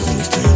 listening to